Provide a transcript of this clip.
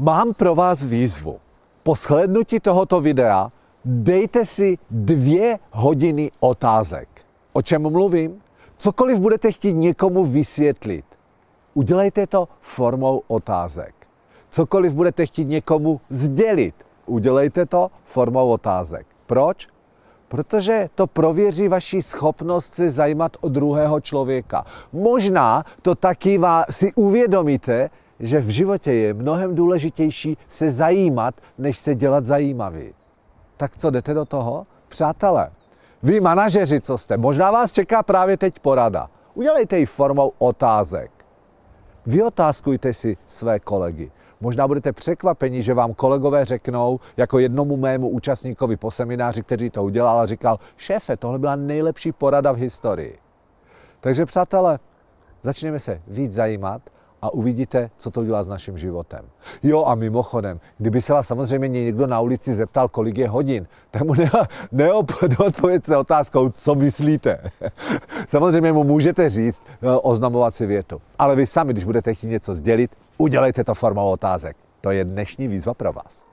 Mám pro vás výzvu. Po shlednutí tohoto videa dejte si dvě hodiny otázek. O čem mluvím? Cokoliv budete chtít někomu vysvětlit, udělejte to formou otázek. Cokoliv budete chtít někomu sdělit, udělejte to formou otázek. Proč? Protože to prověří vaši schopnost se zajímat o druhého člověka. Možná to taky si uvědomíte, že v životě je mnohem důležitější se zajímat, než se dělat zajímavý. Tak co, jdete do toho? Přátelé, vy manažeři, co jste, možná vás čeká právě teď porada. Udělejte ji formou otázek. Vyotázkujte si své kolegy. Možná budete překvapeni, že vám kolegové řeknou, jako jednomu mému účastníkovi po semináři, který to udělal, a říkal, šéfe, tohle byla nejlepší porada v historii. Takže přátelé, začněme se víc zajímat a uvidíte, co to dělá s naším životem. Jo a mimochodem, kdyby se vás samozřejmě někdo na ulici zeptal, kolik je hodin, tak mu neodpověďte otázkou, co myslíte. samozřejmě mu můžete říct no, oznamovat si větu. Ale vy sami, když budete chtít něco sdělit, udělejte to formou otázek. To je dnešní výzva pro vás.